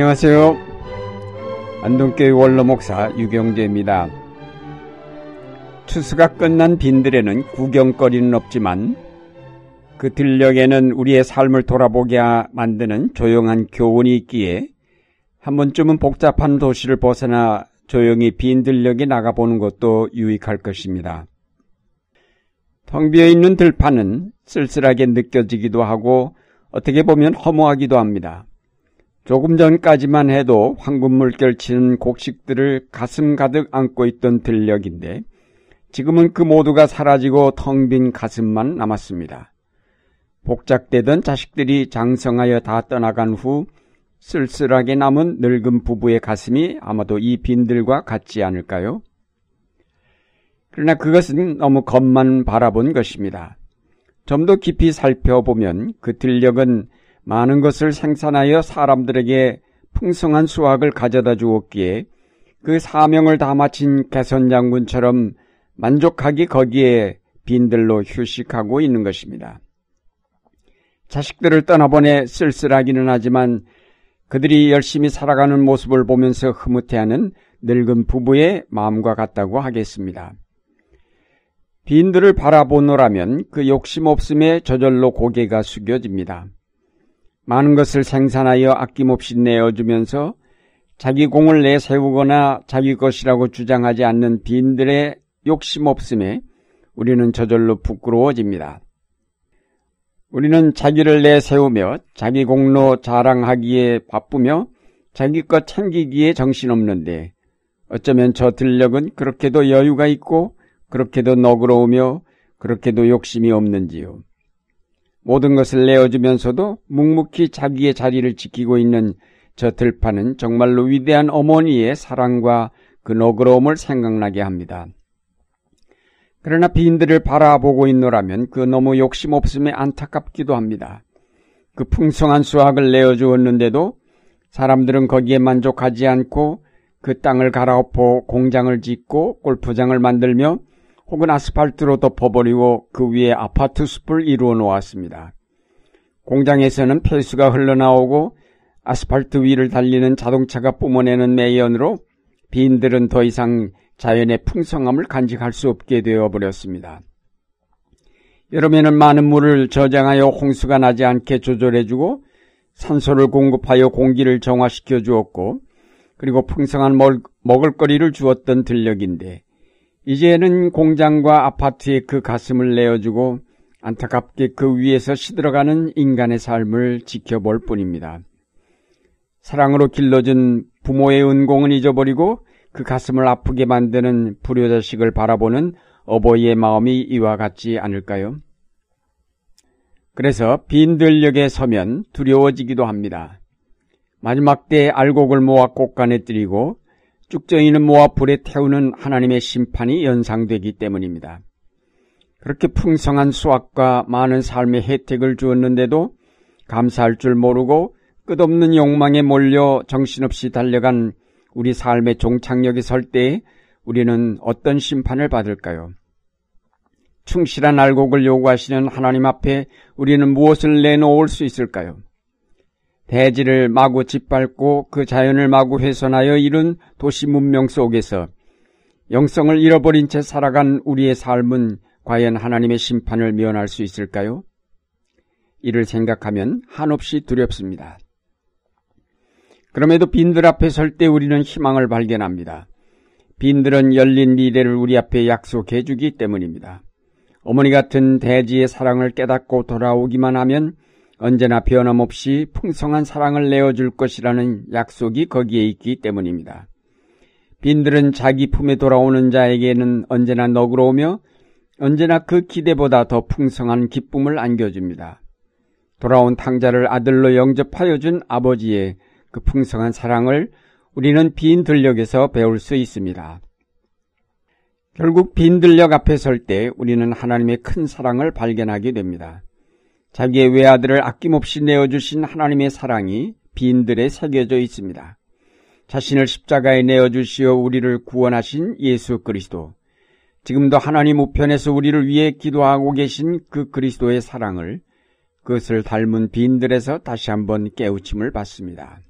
안녕하세요. 안동교회 원로 목사 유경재입니다. 추수가 끝난 빈들에는 구경거리는 없지만 그 들녘에는 우리의 삶을 돌아보게 만드는 조용한 교훈이 있기에 한 번쯤은 복잡한 도시를 벗어나 조용히 빈 들녘에 나가보는 것도 유익할 것입니다. 텅 비어 있는 들판은 쓸쓸하게 느껴지기도 하고 어떻게 보면 허무하기도 합니다. 조금 전까지만 해도 황금물 결 치는 곡식들을 가슴 가득 안고 있던 들녘인데 지금은 그 모두가 사라지고 텅 빈 가슴만 남았습니다. 복작되던 자식들이 장성하여 다 떠나간 후 쓸쓸하게 남은 늙은 부부의 가슴이 아마도 이 빈들과 같지 않을까요? 그러나 그것은 너무 겉만 바라본 것입니다. 좀 더 깊이 살펴보면 그 들녘은 많은 것을 생산하여 사람들에게 풍성한 수확을 가져다 주었기에 그 사명을 다 마친 개선 장군처럼 만족하기 거기에 빈들로 휴식하고 있는 것입니다. 자식들을 떠나보내 쓸쓸하기는 하지만 그들이 열심히 살아가는 모습을 보면서 흐뭇해하는 늙은 부부의 마음과 같다고 하겠습니다. 빈들을 바라보노라면 그 욕심 없음에 저절로 고개가 숙여집니다. 많은 것을 생산하여 아낌없이 내어주면서 자기 공을 내세우거나 자기 것이라고 주장하지 않는 빈들의 욕심 없음에 우리는 저절로 부끄러워집니다. 우리는 자기를 내세우며 자기 공로 자랑하기에 바쁘며 자기 것 챙기기에 정신없는데 어쩌면 저 들녘은 그렇게도 여유가 있고 그렇게도 너그러우며 그렇게도 욕심이 없는지요. 모든 것을 내어주면서도 묵묵히 자기의 자리를 지키고 있는 저 들판은 정말로 위대한 어머니의 사랑과 그 너그러움을 생각나게 합니다. 그러나 빈들을 바라보고 있노라면 그 너무 욕심 없음에 안타깝기도 합니다. 그 풍성한 수확을 내어주었는데도 사람들은 거기에 만족하지 않고 그 땅을 갈아엎어 공장을 짓고 골프장을 만들며 혹은 아스팔트로 덮어버리고 그 위에 아파트 숲을 이루어 놓았습니다. 공장에서는 폐수가 흘러나오고 아스팔트 위를 달리는 자동차가 뿜어내는 매연으로 빈들은 더 이상 자연의 풍성함을 간직할 수 없게 되어 버렸습니다. 여름에는 많은 물을 저장하여 홍수가 나지 않게 조절해주고 산소를 공급하여 공기를 정화시켜 주었고 그리고 풍성한 먹을거리를 주었던 들녘인데 이제는 공장과 아파트에 그 가슴을 내어주고 안타깝게 그 위에서 시들어가는 인간의 삶을 지켜볼 뿐입니다. 사랑으로 길러준 부모의 은공은 잊어버리고 그 가슴을 아프게 만드는 불효자식을 바라보는 어버이의 마음이 이와 같지 않을까요? 그래서 빈들녘에 서면 두려워지기도 합니다. 마지막 때 알곡을 모아 꽃간에 들이고 쭉정이는 모아 불에 태우는 하나님의 심판이 연상되기 때문입니다. 그렇게 풍성한 수확과 많은 삶의 혜택을 주었는데도 감사할 줄 모르고 끝없는 욕망에 몰려 정신없이 달려간 우리 삶의 종착역에 설 때 우리는 어떤 심판을 받을까요? 충실한 알곡을 요구하시는 하나님 앞에 우리는 무엇을 내놓을 수 있을까요? 대지를 마구 짓밟고 그 자연을 마구 훼손하여 이룬 도시 문명 속에서 영성을 잃어버린 채 살아간 우리의 삶은 과연 하나님의 심판을 면할 수 있을까요? 이를 생각하면 한없이 두렵습니다. 그럼에도 빈들 앞에 설 때 우리는 희망을 발견합니다. 빈들은 열린 미래를 우리 앞에 약속해 주기 때문입니다. 어머니 같은 대지의 사랑을 깨닫고 돌아오기만 하면 언제나 변함없이 풍성한 사랑을 내어줄 것이라는 약속이 거기에 있기 때문입니다. 빈들은 자기 품에 돌아오는 자에게는 언제나 너그러우며 언제나 그 기대보다 더 풍성한 기쁨을 안겨줍니다. 돌아온 탕자를 아들로 영접하여 준 아버지의 그 풍성한 사랑을 우리는 빈 들녘에서 배울 수 있습니다. 결국 빈 들녘 앞에 설 때 우리는 하나님의 큰 사랑을 발견하게 됩니다. 자기의 외아들을 아낌없이 내어주신 하나님의 사랑이 빈들에 새겨져 있습니다. 자신을 십자가에 내어주시어 우리를 구원하신 예수 그리스도, 지금도 하나님 우편에서 우리를 위해 기도하고 계신 그 그리스도의 사랑을 그것을 닮은 빈들에서 다시 한번 깨우침을 받습니다.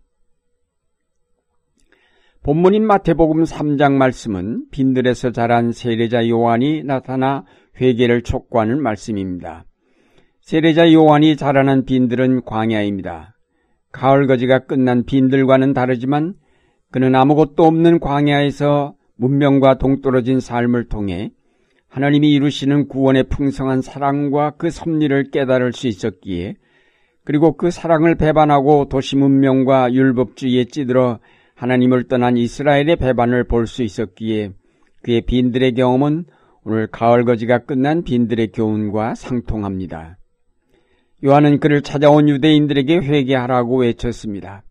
본문인 마태복음 3장 말씀은 빈들에서 자란 세례자 요한이 나타나 회개를 촉구하는 말씀입니다. 세례자 요한이 자라난 빈들은 광야입니다. 가을 거지가 끝난 빈들과는 다르지만 그는 아무것도 없는 광야에서 문명과 동떨어진 삶을 통해 하나님이 이루시는 구원의 풍성한 사랑과 그 섭리를 깨달을 수 있었기에 그리고 그 사랑을 배반하고 도시 문명과 율법주의에 찌들어 하나님을 떠난 이스라엘의 배반을 볼 수 있었기에 그의 빈들의 경험은 오늘 가을 거지가 끝난 빈들의 교훈과 상통합니다. 요한은 그를 찾아온 유대인들에게 회개하라고 외쳤습니다.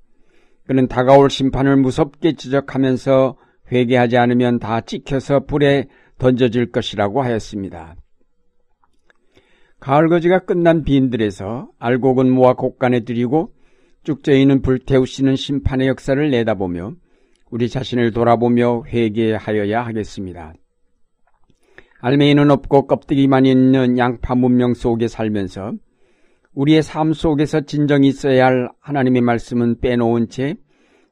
그는 다가올 심판을 무섭게 지적하면서 회개하지 않으면 다 찍혀서 불에 던져질 것이라고 하였습니다. 가을거지가 끝난 빈들에서 알곡은 모아 곡간에 들이고 쭉저이는 불태우시는 심판의 역사를 내다보며 우리 자신을 돌아보며 회개하여야 하겠습니다. 알맹이는 없고 껍데기만 있는 양파 문명 속에 살면서 우리의 삶 속에서 진정이 있어야 할 하나님의 말씀은 빼놓은 채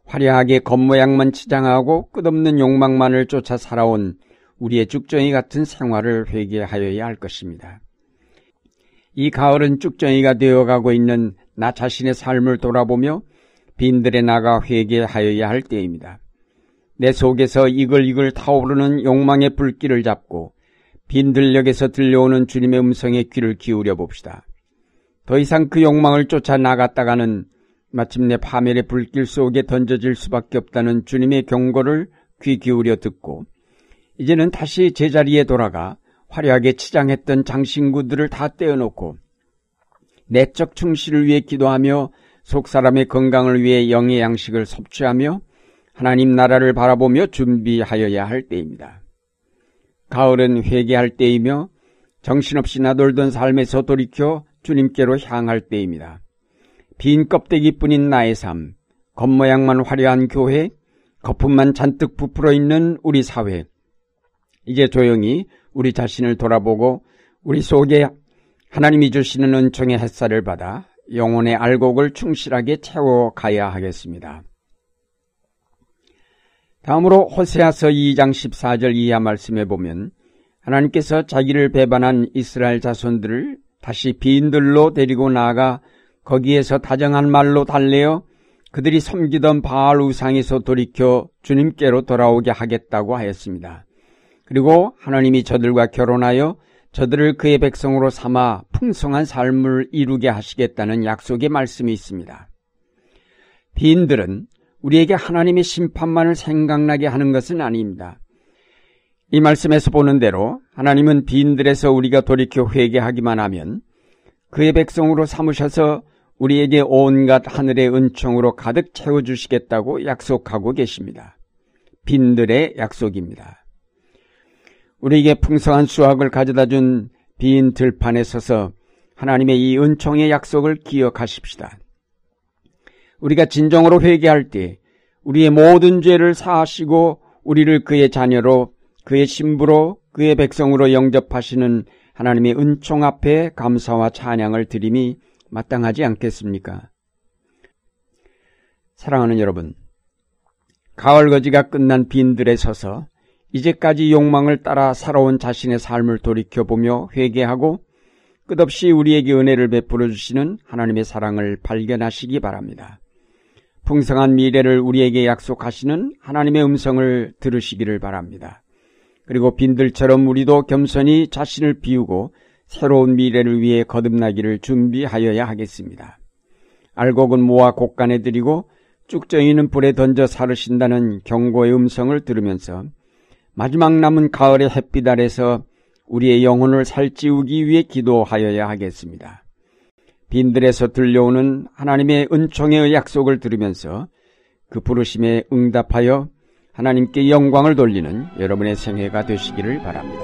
화려하게 겉모양만 치장하고 끝없는 욕망만을 쫓아 살아온 우리의 쭉정이 같은 생활을 회개하여야 할 것입니다. 이 가을은 쭉정이가 되어가고 있는 나 자신의 삶을 돌아보며 빈들에 나가 회개하여야 할 때입니다. 내 속에서 이글이글 타오르는 욕망의 불길을 잡고 빈들역에서 들려오는 주님의 음성에 귀를 기울여 봅시다. 더 이상 그 욕망을 쫓아 나갔다가는 마침내 파멸의 불길 속에 던져질 수밖에 없다는 주님의 경고를 귀 기울여 듣고 이제는 다시 제자리에 돌아가 화려하게 치장했던 장신구들을 다 떼어놓고 내적 충실을 위해 기도하며 속 사람의 건강을 위해 영의 양식을 섭취하며 하나님 나라를 바라보며 준비하여야 할 때입니다. 가을은 회개할 때이며 정신없이 나돌던 삶에서 돌이켜 주님께로 향할 때입니다. 빈 껍데기뿐인 나의 삶, 겉모양만 화려한 교회, 거품만 잔뜩 부풀어 있는 우리 사회. 이제 조용히 우리 자신을 돌아보고 우리 속에 하나님이 주시는 은총의 햇살을 받아 영혼의 알곡을 충실하게 채워가야 하겠습니다. 다음으로 호세아서 2장 14절 이하 말씀에 보면 하나님께서 자기를 배반한 이스라엘 자손들을 다시 빈들로 데리고 나가 거기에서 다정한 말로 달래어 그들이 섬기던 바알 우상에서 돌이켜 주님께로 돌아오게 하겠다고 하였습니다. 그리고 하나님이 저들과 결혼하여 저들을 그의 백성으로 삼아 풍성한 삶을 이루게 하시겠다는 약속의 말씀이 있습니다. 빈들은 우리에게 하나님의 심판만을 생각나게 하는 것은 아닙니다. 이 말씀에서 보는 대로 하나님은 빈들에서 우리가 돌이켜 회개하기만 하면 그의 백성으로 삼으셔서 우리에게 온갖 하늘의 은총으로 가득 채워주시겠다고 약속하고 계십니다. 빈들의 약속입니다. 우리에게 풍성한 수확을 가져다 준 빈 들판에 서서 하나님의 이 은총의 약속을 기억하십시다. 우리가 진정으로 회개할 때 우리의 모든 죄를 사하시고 우리를 그의 자녀로 그의 신부로 그의 백성으로 영접하시는 하나님의 은총 앞에 감사와 찬양을 드림이 마땅하지 않겠습니까? 사랑하는 여러분, 가을 거지가 끝난 빈들에 서서 이제까지 욕망을 따라 살아온 자신의 삶을 돌이켜보며 회개하고 끝없이 우리에게 은혜를 베풀어 주시는 하나님의 사랑을 발견하시기 바랍니다. 풍성한 미래를 우리에게 약속하시는 하나님의 음성을 들으시기를 바랍니다. 그리고 빈들처럼 우리도 겸손히 자신을 비우고 새로운 미래를 위해 거듭나기를 준비하여야 하겠습니다. 알곡은 모아 곡간에 들이고 쭉정이는 불에 던져 사르신다는 경고의 음성을 들으면서 마지막 남은 가을의 햇빛 아래서 우리의 영혼을 살찌우기 위해 기도하여야 하겠습니다. 빈들에서 들려오는 하나님의 은총의 약속을 들으면서 그 부르심에 응답하여 하나님께 영광을 돌리는 여러분의 생애가 되시기를 바랍니다.